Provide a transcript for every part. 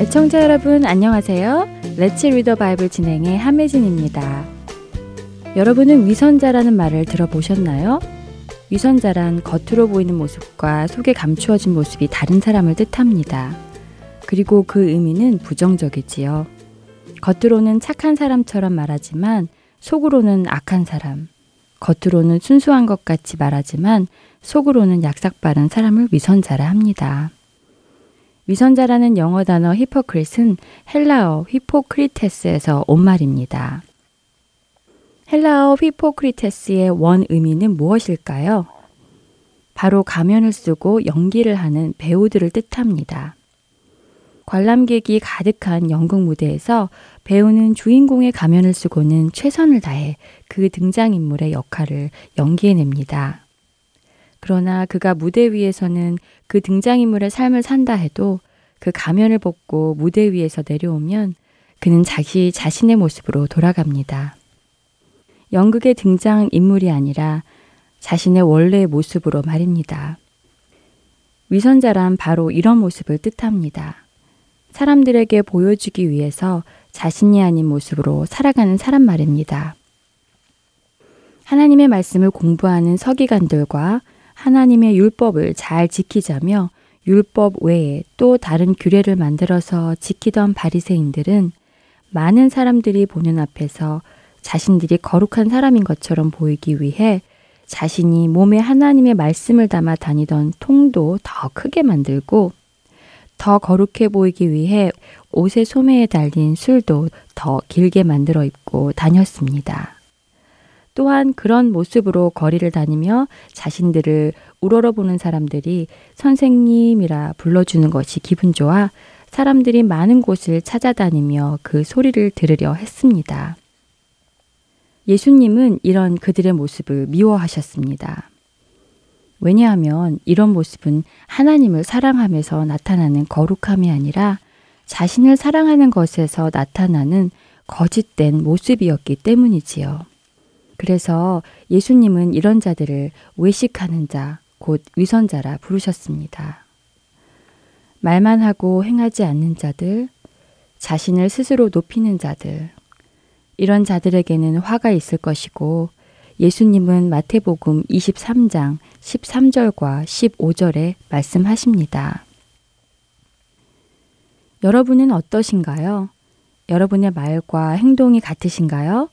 애청자 여러분 안녕하세요. 레츠 리더 바이블 진행의 함혜진입니다. 여러분은 위선자라는 말을 들어보셨나요? 위선자란 겉으로 보이는 모습과 속에 감추어진 모습이 다른 사람을 뜻합니다. 그리고 그 의미는 부정적이지요. 겉으로는 착한 사람처럼 말하지만 속으로는 악한 사람. 겉으로는 순수한 것 같이 말하지만 속으로는 약삭빠른 사람을 위선자라 합니다. 위선자라는 영어 단어 히포크릿은 헬라어 히포크리테스에서 온 말입니다. 헬라어 히포크리테스의 원 의미는 무엇일까요? 바로 가면을 쓰고 연기를 하는 배우들을 뜻합니다. 관람객이 가득한 연극 무대에서 배우는 주인공의 가면을 쓰고는 최선을 다해 그 등장인물의 역할을 연기해냅니다. 그러나 그가 무대 위에서는 그 등장인물의 삶을 산다 해도 그 가면을 벗고 무대 위에서 내려오면 그는 자기 자신의 모습으로 돌아갑니다. 연극의 등장 인물이 아니라 자신의 원래의 모습으로 말입니다. 위선자란 바로 이런 모습을 뜻합니다. 사람들에게 보여주기 위해서 자신이 아닌 모습으로 살아가는 사람 말입니다. 하나님의 말씀을 공부하는 서기관들과 하나님의 율법을 잘 지키자며 율법 외에 또 다른 규례를 만들어서 지키던 바리새인들은 많은 사람들이 보는 앞에서 자신들이 거룩한 사람인 것처럼 보이기 위해 자신이 몸에 하나님의 말씀을 담아 다니던 통도 더 크게 만들고 더 거룩해 보이기 위해 옷의 소매에 달린 술도 더 길게 만들어 입고 다녔습니다. 또한 그런 모습으로 거리를 다니며 자신들을 우러러보는 사람들이 선생님이라 불러주는 것이 기분 좋아 사람들이 많은 곳을 찾아다니며 그 소리를 들으려 했습니다. 예수님은 이런 그들의 모습을 미워하셨습니다. 왜냐하면 이런 모습은 하나님을 사랑하면서 나타나는 거룩함이 아니라 자신을 사랑하는 것에서 나타나는 거짓된 모습이었기 때문이지요. 그래서 예수님은 이런 자들을 외식하는 자, 곧 위선자라 부르셨습니다. 말만 하고 행하지 않는 자들, 자신을 스스로 높이는 자들, 이런 자들에게는 화가 있을 것이고 예수님은 마태복음 23장 13절과 15절에 말씀하십니다. 여러분은 어떠신가요? 여러분의 말과 행동이 같으신가요?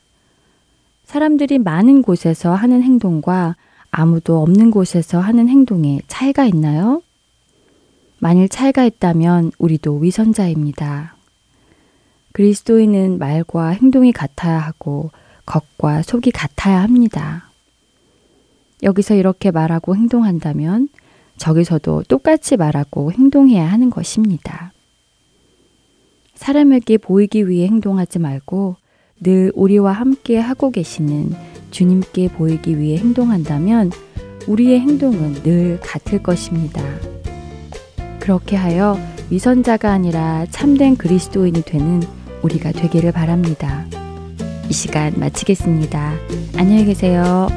사람들이 많은 곳에서 하는 행동과 아무도 없는 곳에서 하는 행동에 차이가 있나요? 만일 차이가 있다면 우리도 위선자입니다. 그리스도인은 말과 행동이 같아야 하고 겉과 속이 같아야 합니다. 여기서 이렇게 말하고 행동한다면 저기서도 똑같이 말하고 행동해야 하는 것입니다. 사람에게 보이기 위해 행동하지 말고 늘 우리와 함께 하고 계시는 주님께 보이기 위해 행동한다면 우리의 행동은 늘 같을 것입니다. 그렇게 하여 위선자가 아니라 참된 그리스도인이 되는 우리가 되기를 바랍니다. 이 시간 마치겠습니다. 안녕히 계세요.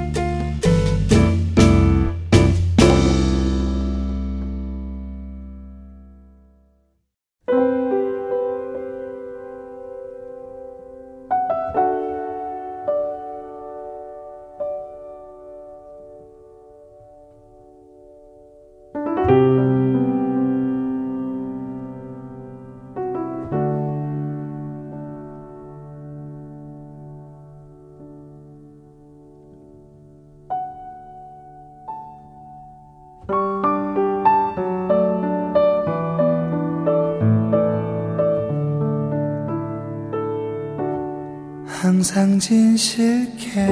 항상 진실해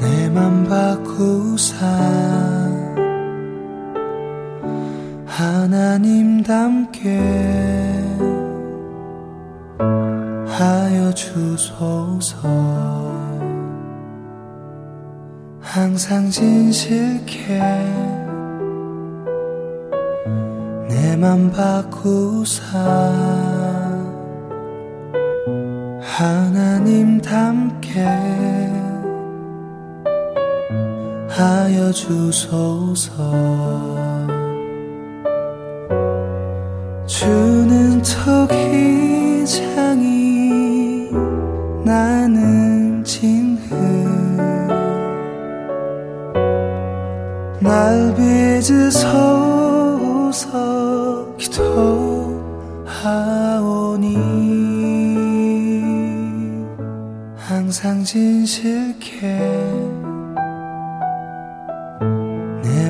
내맘 바꾸사 하나님답게 하여 주소서. 항상 진실해 내맘 바꾸사 하여 주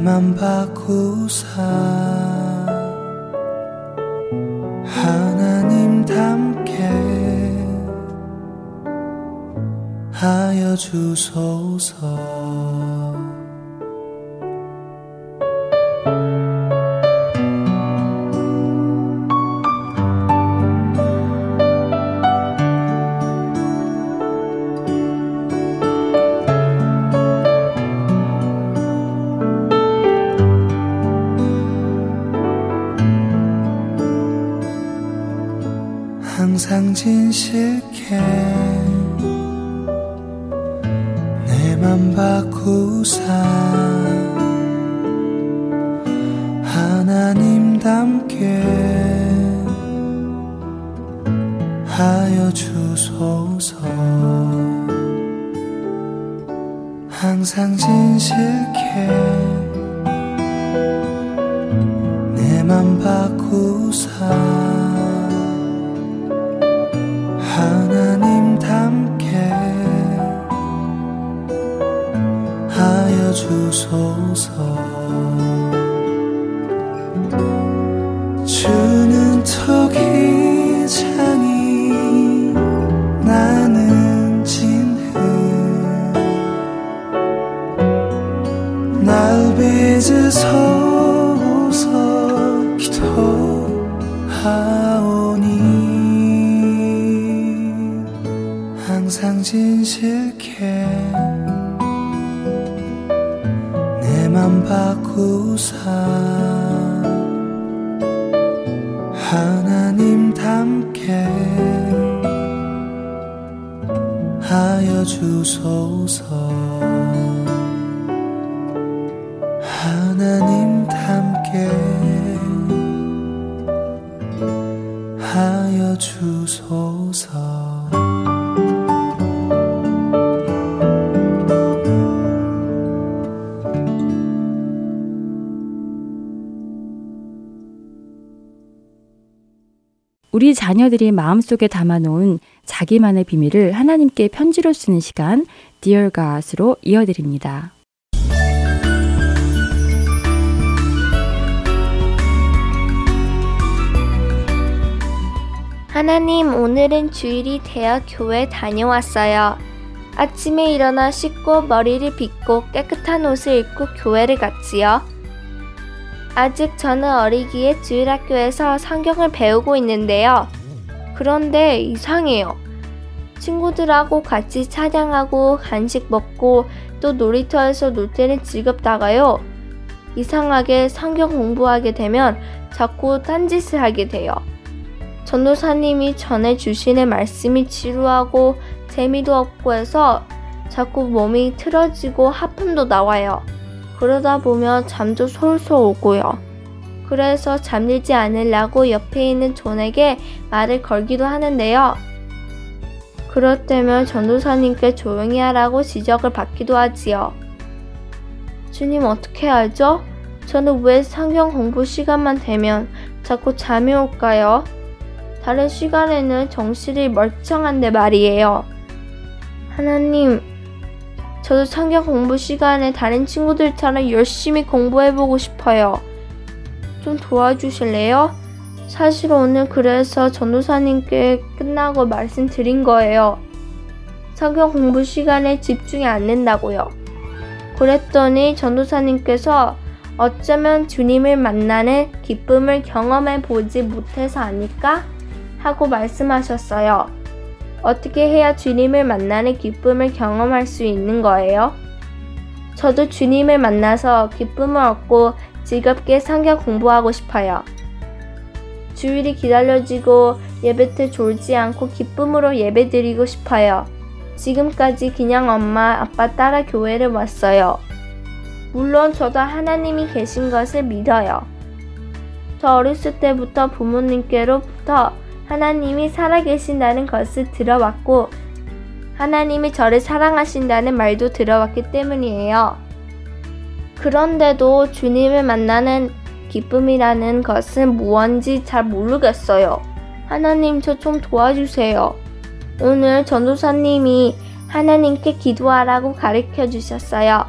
내맘 바꾸사. 하나님 닮게 하여 주소서 하오니 항상 진실해 내맘 바꾸사 하나님 닮게 하여 주소서 자녀들이 마음속에 담아놓은 자기만의 비밀을 하나님께 편지로 쓰는 시간 Dear God으로 이어드립니다. 하나님, 오늘은 주일이 되어 교회 다녀왔어요. 아침에 일어나 씻고 머리를 빗고 깨끗한 옷을 입고 교회를 갔지요. 아직 저는 어리기에 주일학교에서 성경을 배우고 있는데요. 그런데 이상해요. 친구들하고 같이 찬양하고 간식 먹고 또 놀이터에서 놀 때는 즐겁다가요. 이상하게 성경 공부하게 되면 자꾸 딴짓을 하게 돼요. 전도사님이 전해주시는 말씀이 지루하고 재미도 없고 해서 자꾸 몸이 틀어지고 하품도 나와요. 그러다 보면 잠도 솔솔 오고요. 그래서 잠들지 않으려고 옆에 있는 존에게 말을 걸기도 하는데요. 그럴 때면 전도사님께 조용히 하라고 지적을 받기도 하지요. 주님 어떻게 알죠? 저는 왜 성경 공부 시간만 되면 자꾸 잠이 올까요? 다른 시간에는 정신이 멀쩡한데 말이에요. 하나님, 저도 성경 공부 시간에 다른 친구들처럼 열심히 공부해보고 싶어요. 좀 도와주실래요? 사실 오늘 그래서 전도사님께 끝나고 말씀드린 거예요. 성경 공부 시간에 집중이 안 된다고요. 그랬더니 전도사님께서 어쩌면 주님을 만나는 기쁨을 경험해 보지 못해서 아닐까? 하고 말씀하셨어요. 어떻게 해야 주님을 만나는 기쁨을 경험할 수 있는 거예요? 저도 주님을 만나서 기쁨을 얻고 즐겁게 성경 공부하고 싶어요. 주일이 기다려지고 예배 때 졸지 않고 기쁨으로 예배 드리고 싶어요. 지금까지 그냥 엄마, 아빠 따라 교회를 왔어요. 물론 저도 하나님이 계신 것을 믿어요. 저 어렸을 때부터 부모님께로부터 하나님이 살아계신다는 것을 들어왔고, 하나님이 저를 사랑하신다는 말도 들어왔기 때문이에요. 그런데도 주님을 만나는 기쁨이라는 것은 무언지 잘 모르겠어요. 하나님 저 좀 도와주세요. 오늘 전도사님이 하나님께 기도하라고 가르쳐 주셨어요.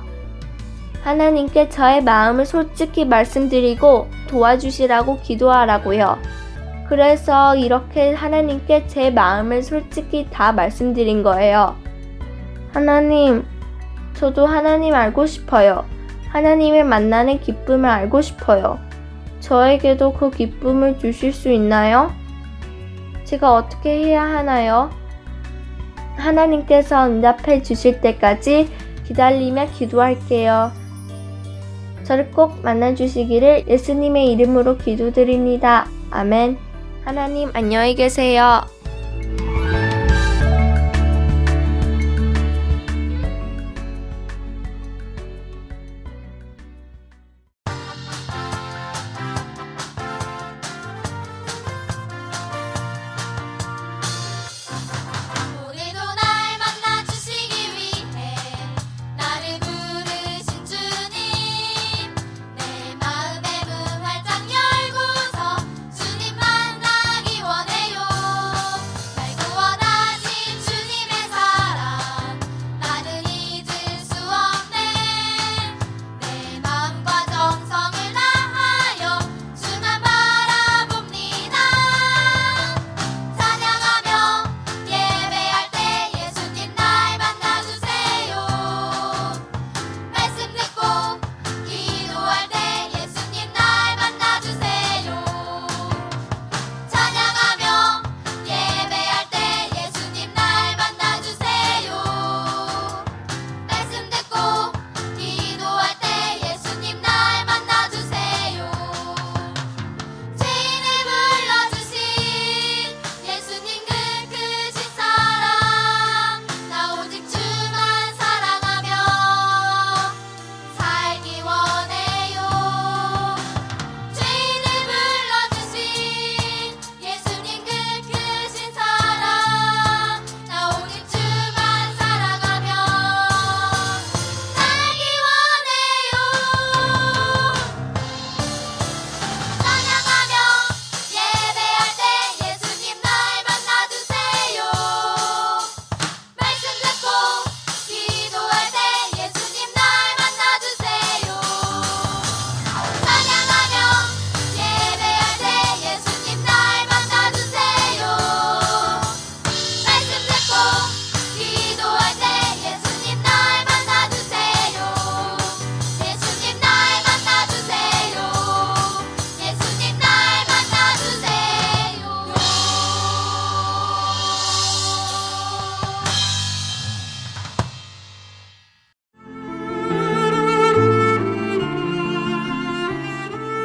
하나님께 저의 마음을 솔직히 말씀드리고 도와주시라고 기도하라고요. 그래서 이렇게 하나님께 제 마음을 솔직히 다 말씀드린 거예요. 하나님, 저도 하나님 알고 싶어요. 하나님을 만나는 기쁨을 알고 싶어요. 저에게도 그 기쁨을 주실 수 있나요? 제가 어떻게 해야 하나요? 하나님께서 응답해 주실 때까지 기다리며 기도할게요. 저를 꼭 만나주시기를 예수님의 이름으로 기도드립니다. 아멘. 하나님 안녕히 계세요.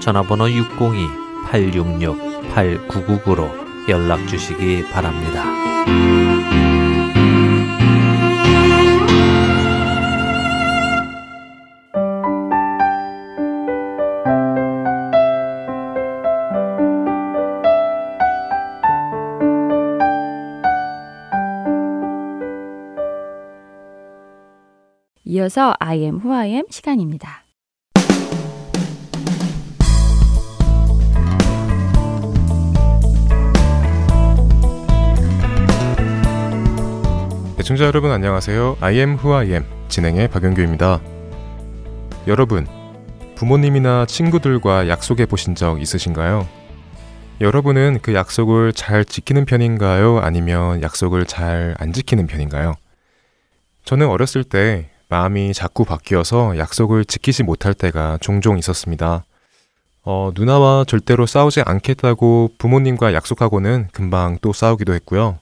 전화번호 602-866-8999로 연락 주시기 바랍니다. 이어서 I am who I am 시간입니다. 애청자 여러분 안녕하세요. I am who I am 진행의 박영규입니다. 여러분, 부모님이나 친구들과 약속해 보신 적 있으신가요? 여러분은 그 약속을 잘 지키는 편인가요? 아니면 약속을 잘 안 지키는 편인가요? 저는 어렸을 때 마음이 자꾸 바뀌어서 약속을 지키지 못할 때가 종종 있었습니다. 어, 누나와 절대로 싸우지 않겠다고 부모님과 약속하고는 금방 또 싸우기도 했고요.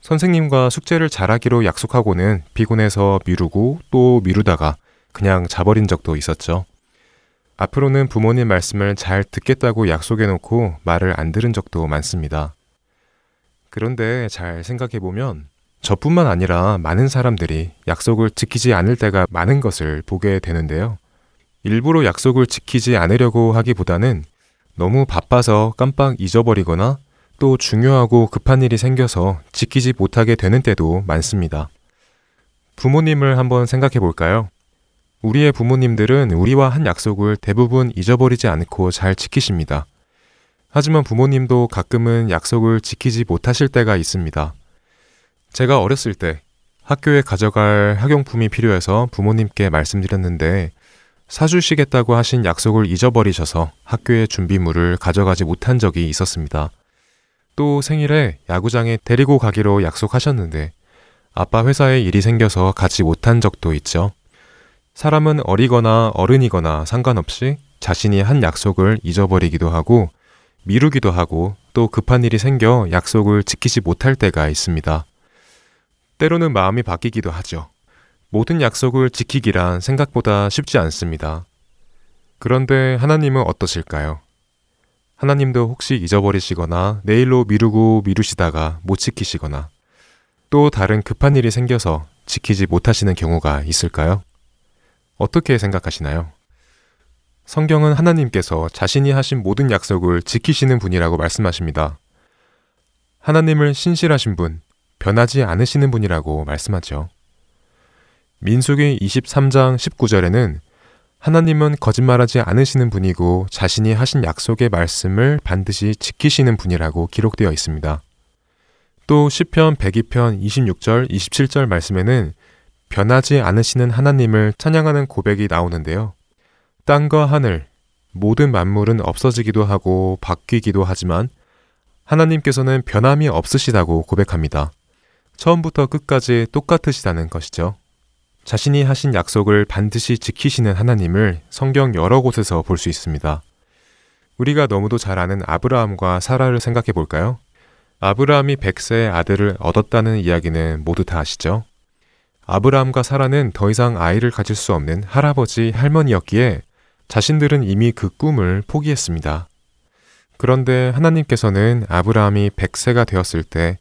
선생님과 숙제를 잘하기로 약속하고는 피곤해서 미루고 또 미루다가 그냥 자버린 적도 있었죠. 앞으로는 부모님 말씀을 잘 듣겠다고 약속해놓고 말을 안 들은 적도 많습니다. 그런데 잘 생각해보면 저뿐만 아니라 많은 사람들이 약속을 지키지 않을 때가 많은 것을 보게 되는데요. 일부러 약속을 지키지 않으려고 하기보다는 너무 바빠서 깜빡 잊어버리거나 또 중요하고 급한 일이 생겨서 지키지 못하게 되는 때도 많습니다. 부모님을 한번 생각해 볼까요? 우리의 부모님들은 우리와 한 약속을 대부분 잊어버리지 않고 잘 지키십니다. 하지만 부모님도 가끔은 약속을 지키지 못하실 때가 있습니다. 제가 어렸을 때 학교에 가져갈 학용품이 필요해서 부모님께 말씀드렸는데 사주시겠다고 하신 약속을 잊어버리셔서 학교에 준비물을 가져가지 못한 적이 있었습니다. 또 생일에 야구장에 데리고 가기로 약속하셨는데 아빠 회사에 일이 생겨서 가지 못한 적도 있죠. 사람은 어리거나 어른이거나 상관없이 자신이 한 약속을 잊어버리기도 하고 미루기도 하고 또 급한 일이 생겨 약속을 지키지 못할 때가 있습니다. 때로는 마음이 바뀌기도 하죠. 모든 약속을 지키기란 생각보다 쉽지 않습니다. 그런데 하나님은 어떠실까요? 하나님도 혹시 잊어버리시거나 내일로 미루고 미루시다가 못 지키시거나 또 다른 급한 일이 생겨서 지키지 못하시는 경우가 있을까요? 어떻게 생각하시나요? 성경은 하나님께서 자신이 하신 모든 약속을 지키시는 분이라고 말씀하십니다. 하나님을 신실하신 분, 변하지 않으시는 분이라고 말씀하죠. 민수기 23장 19절에는 하나님은 거짓말하지 않으시는 분이고 자신이 하신 약속의 말씀을 반드시 지키시는 분이라고 기록되어 있습니다. 또 시편 102편 26절 27절 말씀에는 변하지 않으시는 하나님을 찬양하는 고백이 나오는데요. 땅과 하늘 모든 만물은 없어지기도 하고 바뀌기도 하지만 하나님께서는 변함이 없으시다고 고백합니다. 처음부터 끝까지 똑같으시다는 것이죠. 자신이 하신 약속을 반드시 지키시는 하나님을 성경 여러 곳에서 볼 수 있습니다. 우리가 너무도 잘 아는 아브라함과 사라를 생각해 볼까요? 아브라함이 백세의 아들을 얻었다는 이야기는 모두 다 아시죠? 아브라함과 사라는 더 이상 아이를 가질 수 없는 할아버지, 할머니였기에 자신들은 이미 그 꿈을 포기했습니다. 그런데 하나님께서는 아브라함이 백세가 되었을 때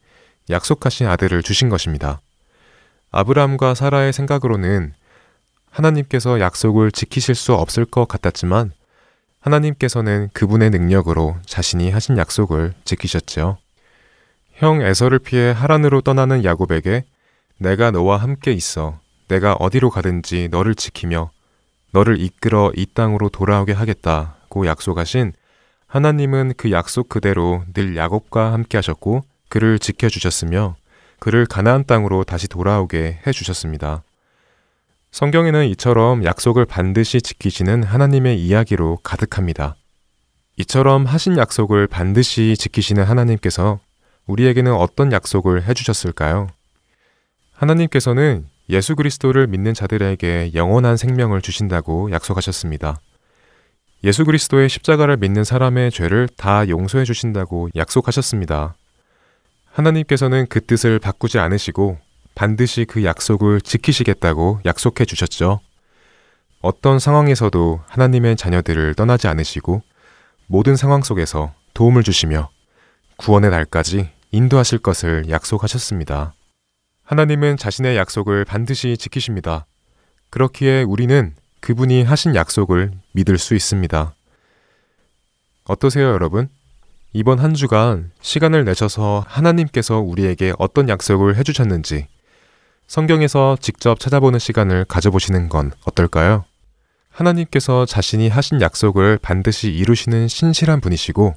약속하신 아들을 주신 것입니다. 아브라함과 사라의 생각으로는 하나님께서 약속을 지키실 수 없을 것 같았지만 하나님께서는 그분의 능력으로 자신이 하신 약속을 지키셨죠. 형 에서를 피해 하란으로 떠나는 야곱에게 내가 너와 함께 있어 내가 어디로 가든지 너를 지키며 너를 이끌어 이 땅으로 돌아오게 하겠다고 약속하신 하나님은 그 약속 그대로 늘 야곱과 함께 하셨고 그를 지켜주셨으며 그를 가나안 땅으로 다시 돌아오게 해 주셨습니다. 성경에는 이처럼 약속을 반드시 지키시는 하나님의 이야기로 가득합니다. 이처럼 하신 약속을 반드시 지키시는 하나님께서 우리에게는 어떤 약속을 해주셨을까요? 하나님께서는 예수 그리스도를 믿는 자들에게 영원한 생명을 주신다고 약속하셨습니다. 예수 그리스도의 십자가를 믿는 사람의 죄를 다 용서해 주신다고 약속하셨습니다. 하나님께서는 그 뜻을 바꾸지 않으시고 반드시 그 약속을 지키시겠다고 약속해 주셨죠. 어떤 상황에서도 하나님의 자녀들을 떠나지 않으시고 모든 상황 속에서 도움을 주시며 구원의 날까지 인도하실 것을 약속하셨습니다. 하나님은 자신의 약속을 반드시 지키십니다. 그렇기에 우리는 그분이 하신 약속을 믿을 수 있습니다. 어떠세요, 여러분? 이번 한 주간 시간을 내셔서 하나님께서 우리에게 어떤 약속을 해주셨는지, 성경에서 직접 찾아보는 시간을 가져보시는 건 어떨까요? 하나님께서 자신이 하신 약속을 반드시 이루시는 신실한 분이시고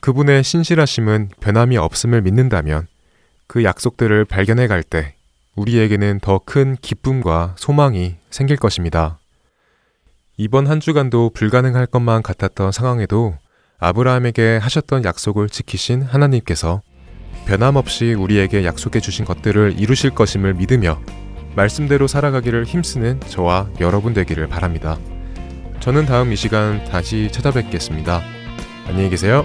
그분의 신실하심은 변함이 없음을 믿는다면 그 약속들을 발견해 갈 때 우리에게는 더 큰 기쁨과 소망이 생길 것입니다. 이번 한 주간도 불가능할 것만 같았던 상황에도 아브라함에게 하셨던 약속을 지키신 하나님께서 변함없이 우리에게 약속해 주신 것들을 이루실 것임을 믿으며 말씀대로 살아가기를 힘쓰는 저와 여러분 되기를 바랍니다. 저는 다음 이 시간 다시 찾아뵙겠습니다. 안녕히 계세요.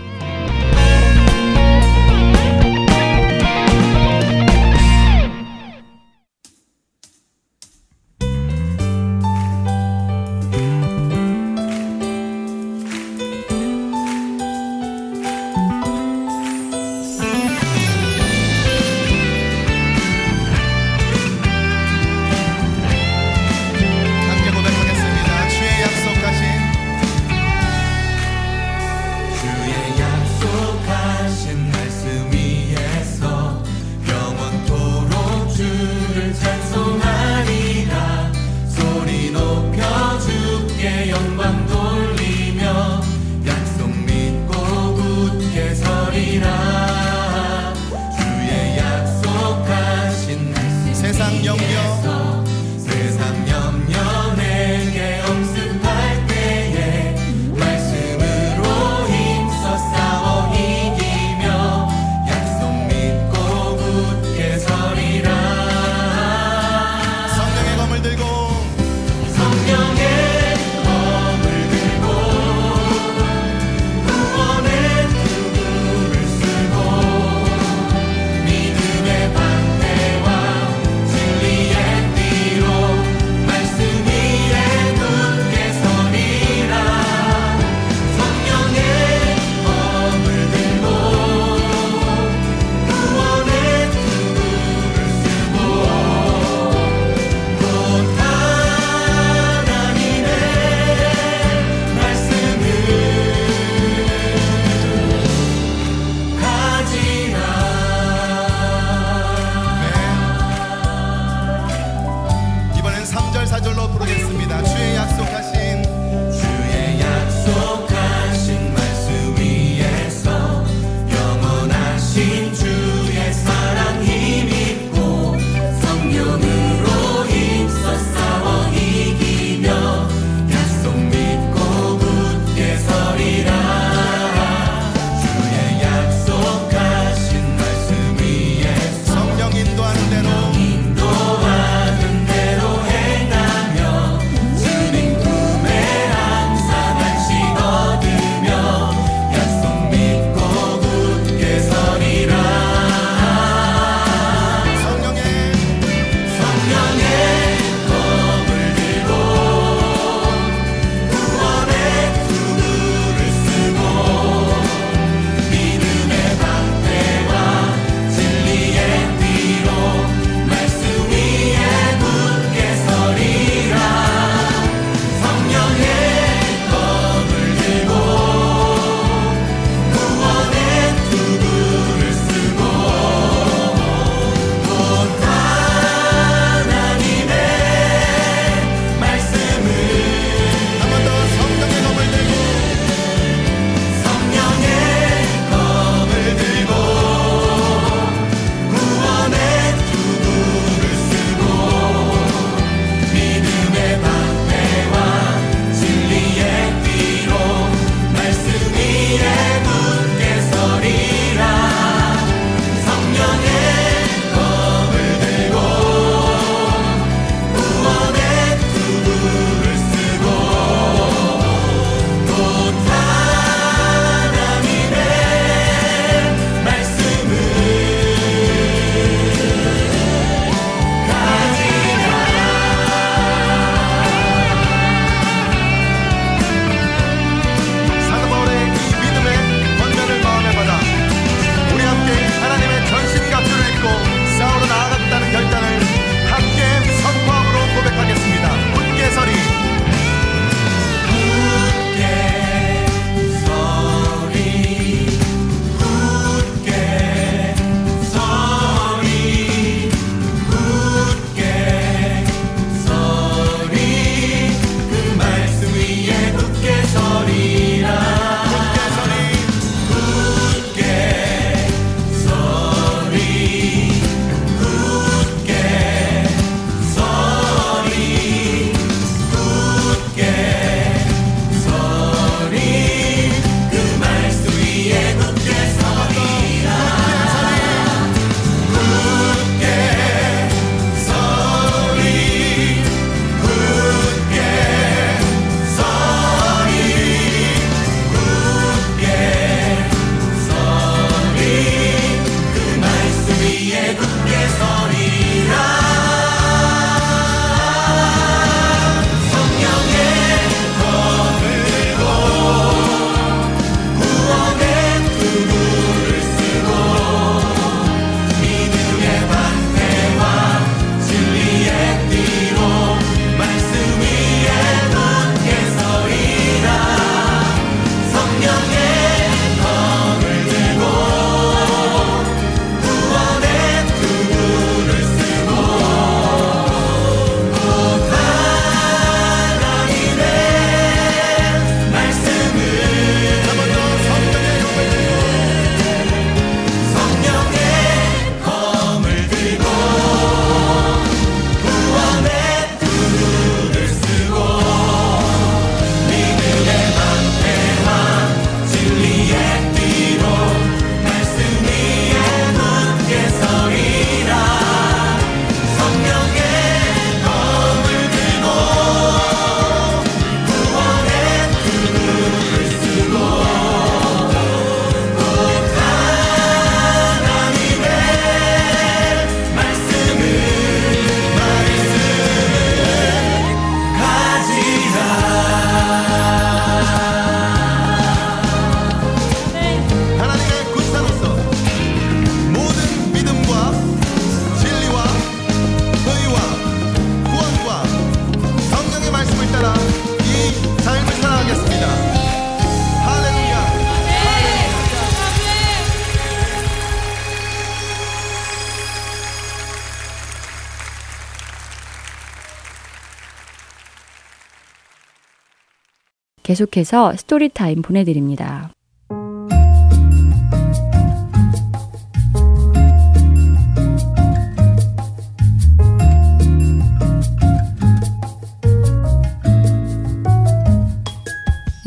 계속해서 Story Time 보내드립니다.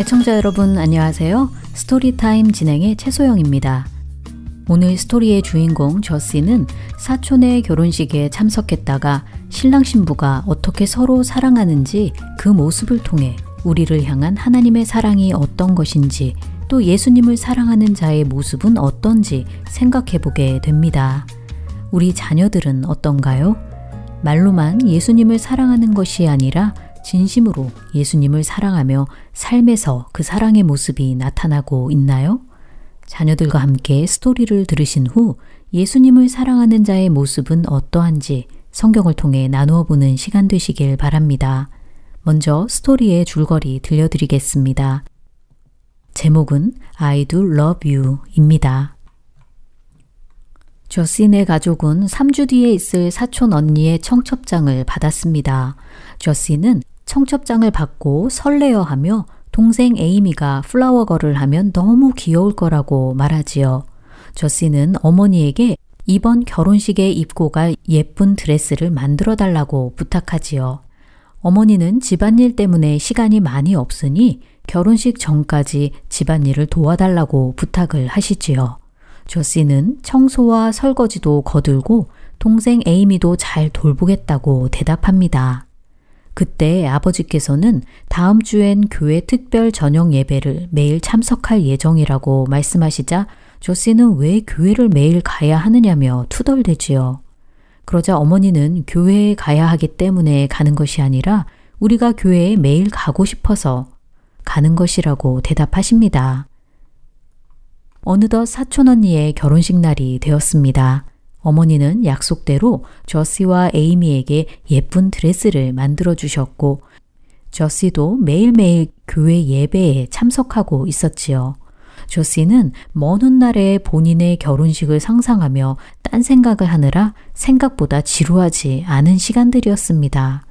애청자 여러분 안녕하세요. Story Time 진행의 최소영입니다. 오늘 스토리의 주인공 저씨는 사촌의 결혼식에 참석했다가 신랑 신부가 어떻게 서로 사랑하는지 그 모습을 통해 우리를 향한 하나님의 사랑이 어떤 것인지 또 예수님을 사랑하는 자의 모습은 어떤지 생각해 보게 됩니다. 우리 자녀들은 어떤가요? 말로만 예수님을 사랑하는 것이 아니라 진심으로 예수님을 사랑하며 삶에서 그 사랑의 모습이 나타나고 있나요? 자녀들과 함께 스토리를 들으신 후 예수님을 사랑하는 자의 모습은 어떠한지 성경을 통해 나누어 보는 시간 되시길 바랍니다. 먼저 스토리의 줄거리 들려드리겠습니다. 제목은 I do love you 입니다. 저신의 가족은 3주 뒤에 있을 사촌 언니의 청첩장을 받았습니다. 저씨는 청첩장을 받고 설레어 하며 동생 에이미가 플라워걸을 하면 너무 귀여울 거라고 말하지요. 저씨는 어머니에게 이번 결혼식에 입고 갈 예쁜 드레스를 만들어 달라고 부탁하지요. 어머니는 집안일 때문에 시간이 많이 없으니 결혼식 전까지 집안일을 도와달라고 부탁을 하시지요. 조씨는 청소와 설거지도 거들고 동생 에이미도 잘 돌보겠다고 대답합니다. 그때 아버지께서는 다음 주엔 교회 특별 저녁 예배를 매일 참석할 예정이라고 말씀하시자 조씨는 왜 교회를 매일 가야 하느냐며 투덜대지요. 그러자 어머니는 교회에 가야 하기 때문에 가는 것이 아니라 우리가 교회에 매일 가고 싶어서 가는 것이라고 대답하십니다. 어느덧 사촌 언니의 결혼식 날이 되었습니다. 어머니는 약속대로 저씨와 에이미에게 예쁜 드레스를 만들어 주셨고, 저씨도 매일매일 교회 예배에 참석하고 있었지요. 조 씨는 먼 훗날에 본인의 결혼식을 상상하며 딴 생각을 하느라 생각보다 지루하지 않은 시간들이었습니다.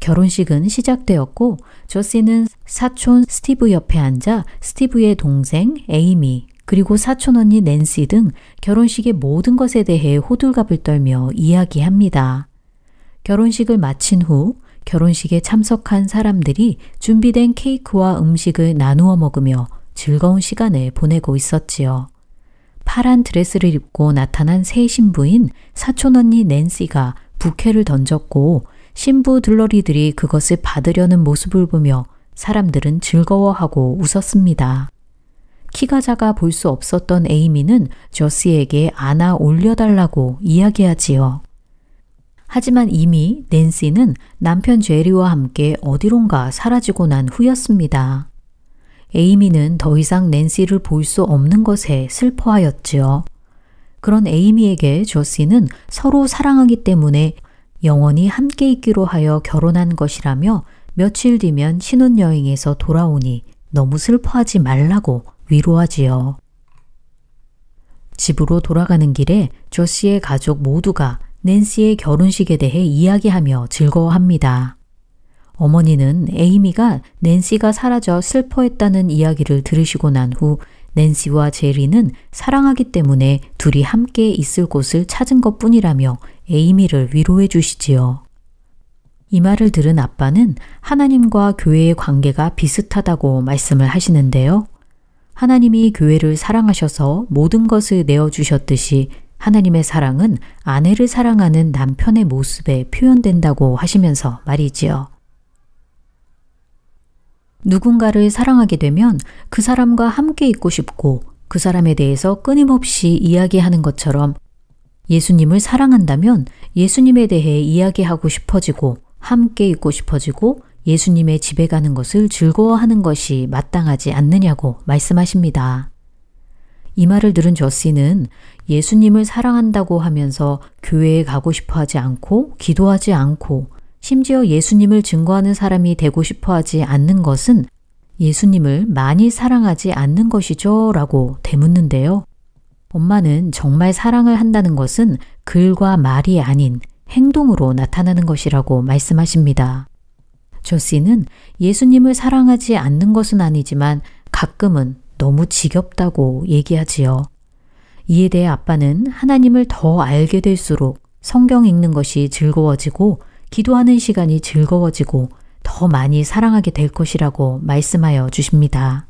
결혼식은 시작되었고 조 씨는 사촌 스티브 옆에 앉아 스티브의 동생 에이미 그리고 사촌 언니 낸시 등 결혼식의 모든 것에 대해 호들갑을 떨며 이야기합니다. 결혼식을 마친 후 결혼식에 참석한 사람들이 준비된 케이크와 음식을 나누어 먹으며 즐거운 시간을 보내고 있었지요. 파란 드레스를 입고 나타난 새 신부인 사촌 언니 낸시가 부케를 던졌고 신부 들러리들이 그것을 받으려는 모습을 보며 사람들은 즐거워하고 웃었습니다. 키가 작아 볼 수 없었던 에이미는 저스에게 안아 올려달라고 이야기하지요. 하지만 이미 낸시는 남편 제리와 함께 어디론가 사라지고 난 후였습니다. 에이미는 더 이상 낸시를 볼 수 없는 것에 슬퍼하였지요. 그런 에이미에게 조시는 서로 사랑하기 때문에 영원히 함께 있기로 하여 결혼한 것이라며 며칠 뒤면 신혼여행에서 돌아오니 너무 슬퍼하지 말라고 위로하지요. 집으로 돌아가는 길에 조시의 가족 모두가 낸시의 결혼식에 대해 이야기하며 즐거워합니다. 어머니는 에이미가 낸시가 사라져 슬퍼했다는 이야기를 들으시고 난 후 낸시와 제리는 사랑하기 때문에 둘이 함께 있을 곳을 찾은 것 뿐이라며 에이미를 위로해 주시지요. 이 말을 들은 아빠는 하나님과 교회의 관계가 비슷하다고 말씀을 하시는데요. 하나님이 교회를 사랑하셔서 모든 것을 내어주셨듯이 하나님의 사랑은 아내를 사랑하는 남편의 모습에 표현된다고 하시면서 말이지요. 누군가를 사랑하게 되면 그 사람과 함께 있고 싶고 그 사람에 대해서 끊임없이 이야기하는 것처럼 예수님을 사랑한다면 예수님에 대해 이야기하고 싶어지고 함께 있고 싶어지고 예수님의 집에 가는 것을 즐거워하는 것이 마땅하지 않느냐고 말씀하십니다. 이 말을 들은 저씨는 예수님을 사랑한다고 하면서 교회에 가고 싶어 하지 않고 기도하지 않고 심지어 예수님을 증거하는 사람이 되고 싶어 하지 않는 것은 예수님을 많이 사랑하지 않는 것이죠? 라고 되묻는데요. 엄마는 정말 사랑을 한다는 것은 글과 말이 아닌 행동으로 나타나는 것이라고 말씀하십니다. 조씨는 예수님을 사랑하지 않는 것은 아니지만 가끔은 너무 지겹다고 얘기하지요. 이에 대해 아빠는 하나님을 더 알게 될수록 성경 읽는 것이 즐거워지고 기도하는 시간이 즐거워지고 더 많이 사랑하게 될 것이라고 말씀하여 주십니다.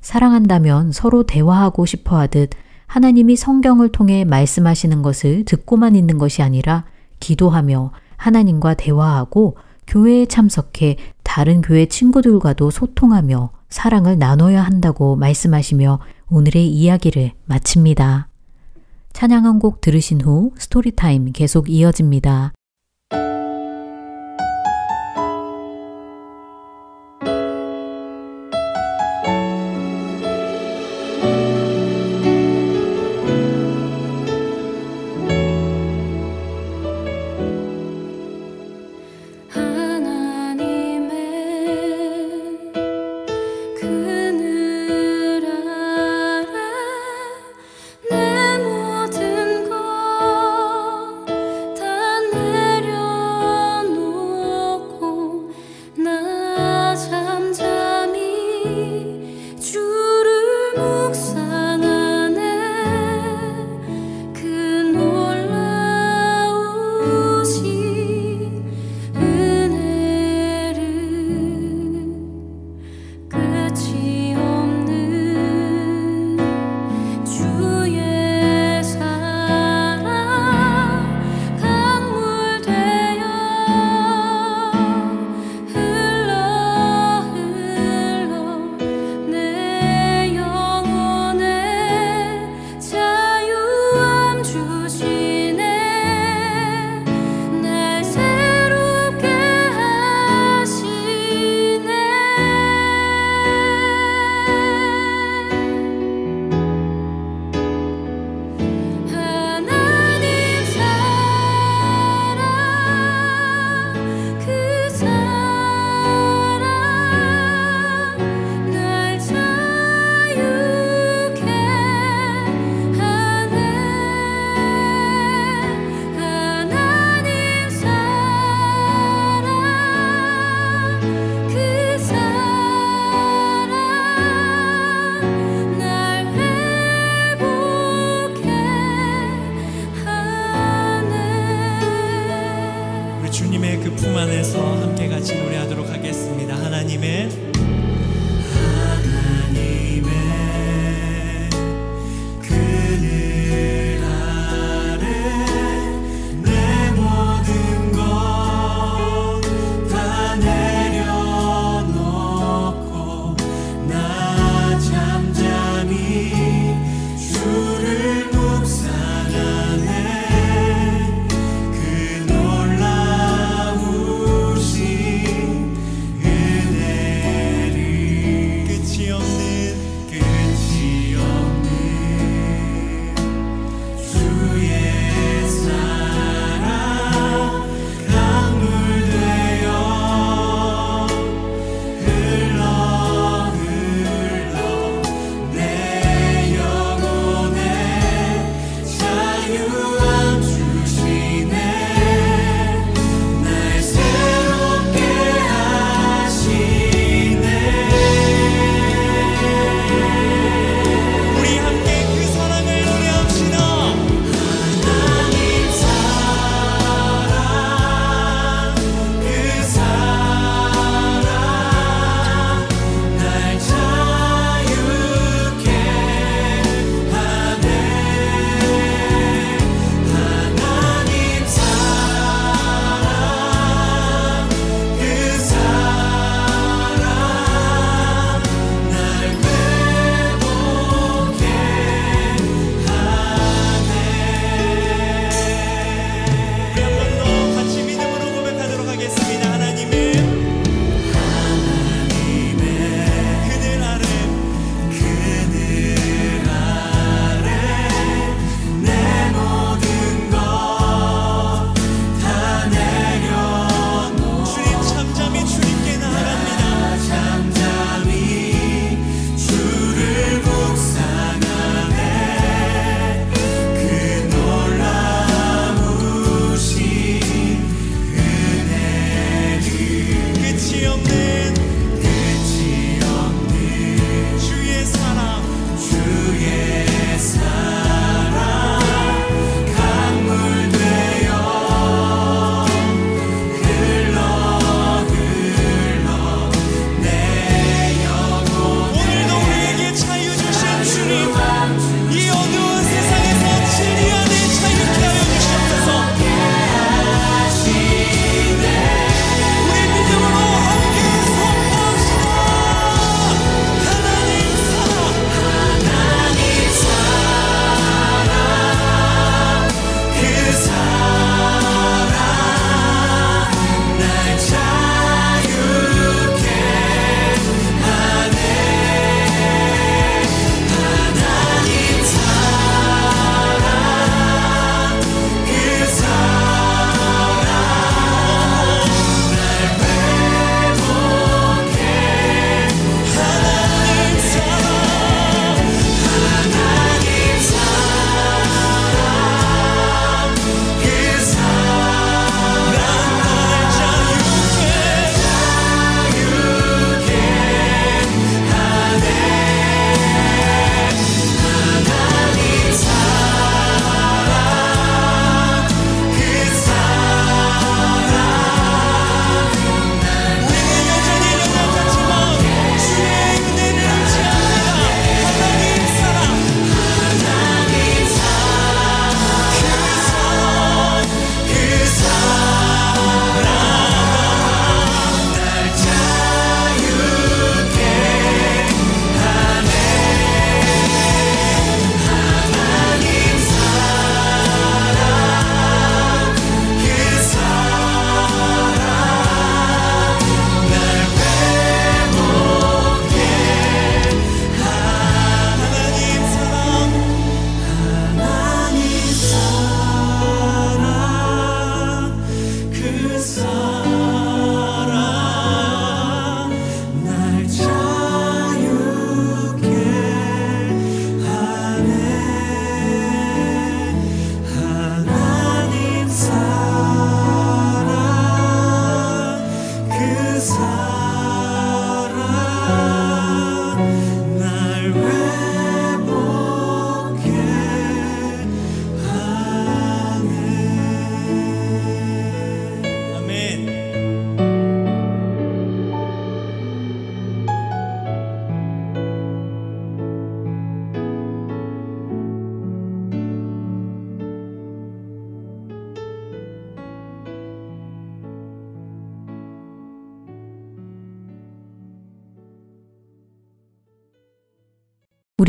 사랑한다면 서로 대화하고 싶어 하듯 하나님이 성경을 통해 말씀하시는 것을 듣고만 있는 것이 아니라 기도하며 하나님과 대화하고 교회에 참석해 다른 교회 친구들과도 소통하며 사랑을 나눠야 한다고 말씀하시며 오늘의 이야기를 마칩니다. 찬양 한 곡 들으신 후 스토리타임 계속 이어집니다.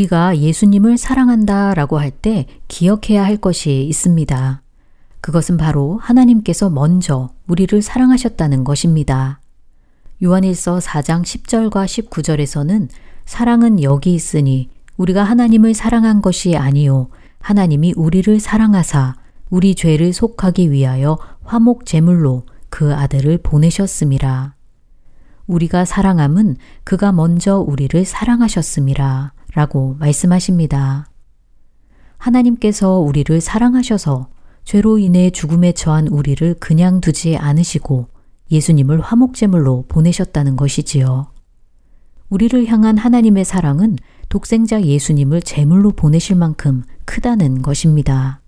우리가 예수님을 사랑한다 라고 할 때 기억해야 할 것이 있습니다. 그것은 바로 하나님께서 먼저 우리를 사랑하셨다는 것입니다. 요한일서 4장 10절과 19절에서는 사랑은 여기 있으니 우리가 하나님을 사랑한 것이 아니요 하나님이 우리를 사랑하사 우리 죄를 속하기 위하여 화목 제물로 그 아들을 보내셨음이라. 우리가 사랑함은 그가 먼저 우리를 사랑하셨음이라. 라고 말씀하십니다. 하나님께서 우리를 사랑하셔서 죄로 인해 죽음에 처한 우리를 그냥 두지 않으시고 예수님을 화목제물로 보내셨다는 것이지요. 우리를 향한 하나님의 사랑은 독생자 예수님을 제물로 보내실 만큼 크다는 것입니다.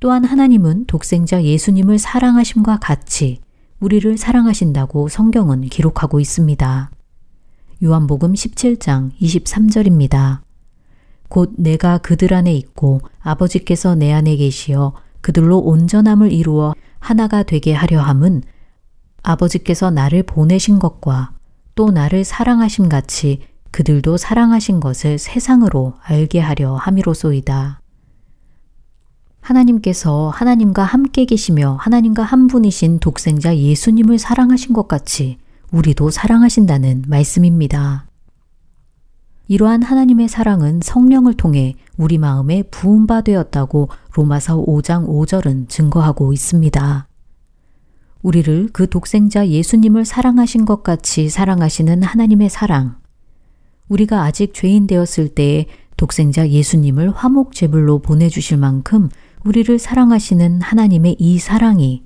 또한 하나님은 독생자 예수님을 사랑하심과 같이 우리를 사랑하신다고 성경은 기록하고 있습니다. 요한복음 17장 23절입니다. 곧 내가 그들 안에 있고 아버지께서 내 안에 계시어 그들로 온전함을 이루어 하나가 되게 하려 함은 아버지께서 나를 보내신 것과 또 나를 사랑하심 같이 그들도 사랑하신 것을 세상으로 알게 하려 함이로소이다. 하나님께서 하나님과 함께 계시며 하나님과 한 분이신 독생자 예수님을 사랑하신 것 같이 우리도 사랑하신다는 말씀입니다. 이러한 하나님의 사랑은 성령을 통해 우리 마음에 부음바 되었다고 로마서 5장 5절은 증거하고 있습니다. 우리를 그 독생자 예수님을 사랑하신 것 같이 사랑하시는 하나님의 사랑. 우리가 아직 죄인 되었을 때에 독생자 예수님을 화목 제물로 보내 주실 만큼 우리를 사랑하시는 하나님의 이 사랑이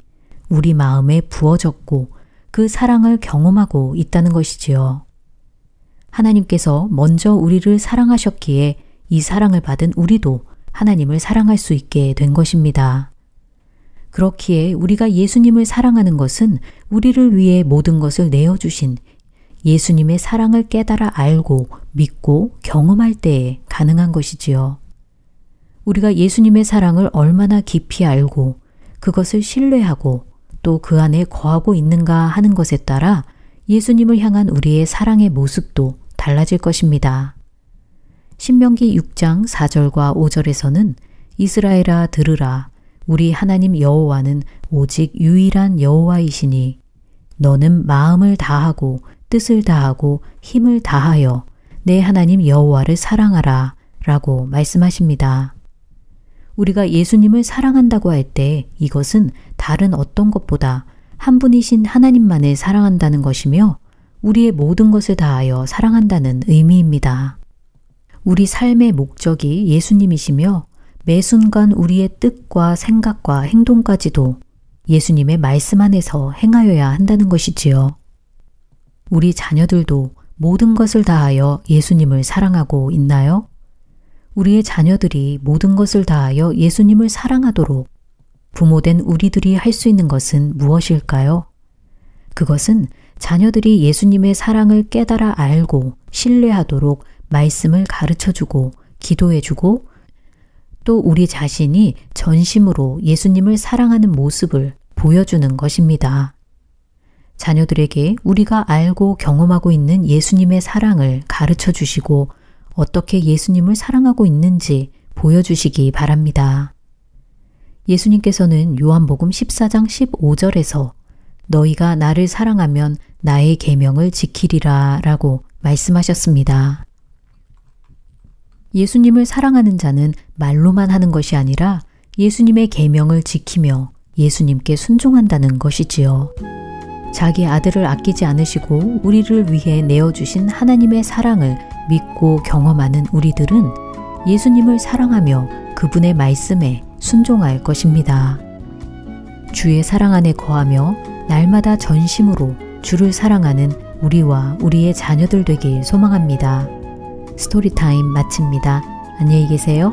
우리 마음에 부어졌고 그 사랑을 경험하고 있다는 것이지요. 하나님께서 먼저 우리를 사랑하셨기에 이 사랑을 받은 우리도 하나님을 사랑할 수 있게 된 것입니다. 그렇기에 우리가 예수님을 사랑하는 것은 우리를 위해 모든 것을 내어주신 예수님의 사랑을 깨달아 알고 믿고 경험할 때에 가능한 것이지요. 우리가 예수님의 사랑을 얼마나 깊이 알고 그것을 신뢰하고 또 그 안에 거하고 있는가 하는 것에 따라 예수님을 향한 우리의 사랑의 모습도 달라질 것입니다. 신명기 6장 4절과 5절에서는 이스라엘아 들으라 우리 하나님 여호와는 오직 유일한 여호와이시니 너는 마음을 다하고 뜻을 다하고 힘을 다하여 내 하나님 여호와를 사랑하라 라고 말씀하십니다. 우리가 예수님을 사랑한다고 할 때 이것은 다른 어떤 것보다 한 분이신 하나님만을 사랑한다는 것이며 우리의 모든 것을 다하여 사랑한다는 의미입니다. 우리 삶의 목적이 예수님이시며 매 순간 우리의 뜻과 생각과 행동까지도 예수님의 말씀 안에서 행하여야 한다는 것이지요. 우리 자녀들도 모든 것을 다하여 예수님을 사랑하고 있나요? 우리의 자녀들이 모든 것을 다하여 예수님을 사랑하도록 부모된 우리들이 할 수 있는 것은 무엇일까요? 그것은 자녀들이 예수님의 사랑을 깨달아 알고 신뢰하도록 말씀을 가르쳐 주고 기도해 주고 또 우리 자신이 전심으로 예수님을 사랑하는 모습을 보여주는 것입니다. 자녀들에게 우리가 알고 경험하고 있는 예수님의 사랑을 가르쳐 주시고 어떻게 예수님을 사랑하고 있는지 보여주시기 바랍니다. 예수님께서는 요한복음 14장 15절에서 너희가 나를 사랑하면 나의 계명을 지키리라 라고 말씀하셨습니다. 예수님을 사랑하는 자는 말로만 하는 것이 아니라 예수님의 계명을 지키며 예수님께 순종한다는 것이지요. 자기 아들을 아끼지 않으시고 우리를 위해 내어주신 하나님의 사랑을 믿고 경험하는 우리들은 예수님을 사랑하며 그분의 말씀에 순종할 것입니다. 주의 사랑 안에 거하며 날마다 전심으로 주를 사랑하는 우리와 우리의 자녀들 되길 소망합니다. 스토리타임 마칩니다. 안녕히 계세요.